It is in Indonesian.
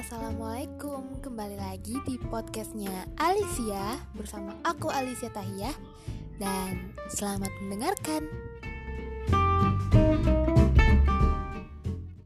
Assalamualaikum. Kembali lagi di podcastnya Alicia Bersama aku Alicia Tahiyah. Dan selamat mendengarkan.